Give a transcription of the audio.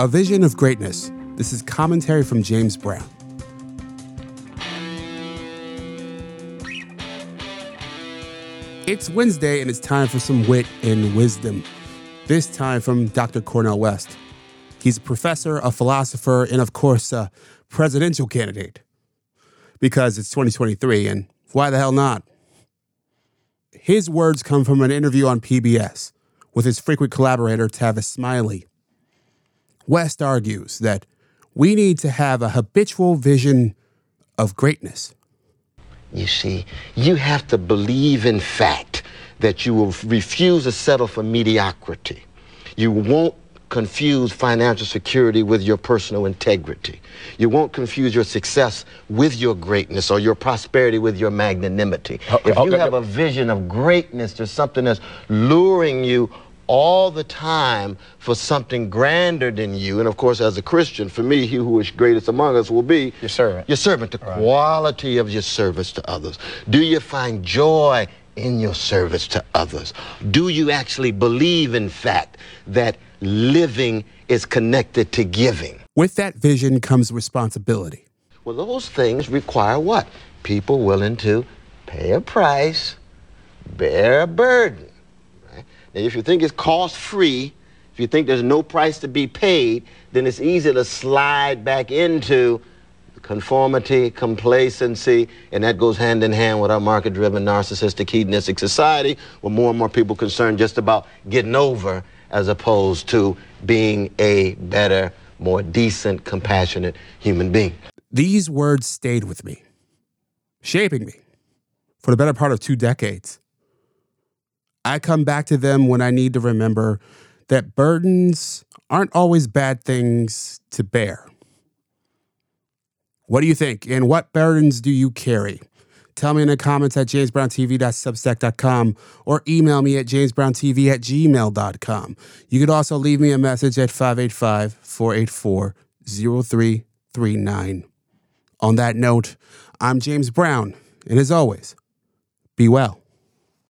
A Vision of Greatness. This is commentary from James Brown. It's Wednesday and it's time for some wit and wisdom. This time from Dr. Cornel West. He's a professor, a philosopher, and of course, a presidential candidate. Because it's 2023, and why the hell not? His words come from an interview on PBS with his frequent collaborator, Tavis Smiley. West argues that we need to have a habitual vision of greatness. You see, you have to believe in fact that you will refuse to settle for mediocrity. You won't confuse financial security with your personal integrity. You won't confuse your success with your greatness or your prosperity with your magnanimity. If you have a vision of greatness, there's something that's luring you all the time for something grander than you. And of course, as a Christian, for me, he who is greatest among us will be your servant. Your servant, the right. quality of your service to others. Do you find joy in your service to others? Do you actually believe, in fact, that living is connected to giving? With that vision comes responsibility. Well, those things require what? People willing to pay a price, bear a burden and if you think it's cost free, if you think there's no price to be paid, then it's easy to slide back into conformity, complacency, and that goes hand in hand with our market driven, narcissistic, hedonistic society, where more and more people concerned just about getting over as opposed to being a better, more decent, compassionate human being. These words stayed with me, shaping me for the better part of two decades. I come back to them when I need to remember that burdens aren't always bad things to bear. What do you think? And what burdens do you carry? Tell me in the comments at jamesbrowntv.substack.com or email me at jamesbrowntv at gmail.com. You could also leave me a message at 585 484 0339. On that note, I'm James Brown, and as always, be well.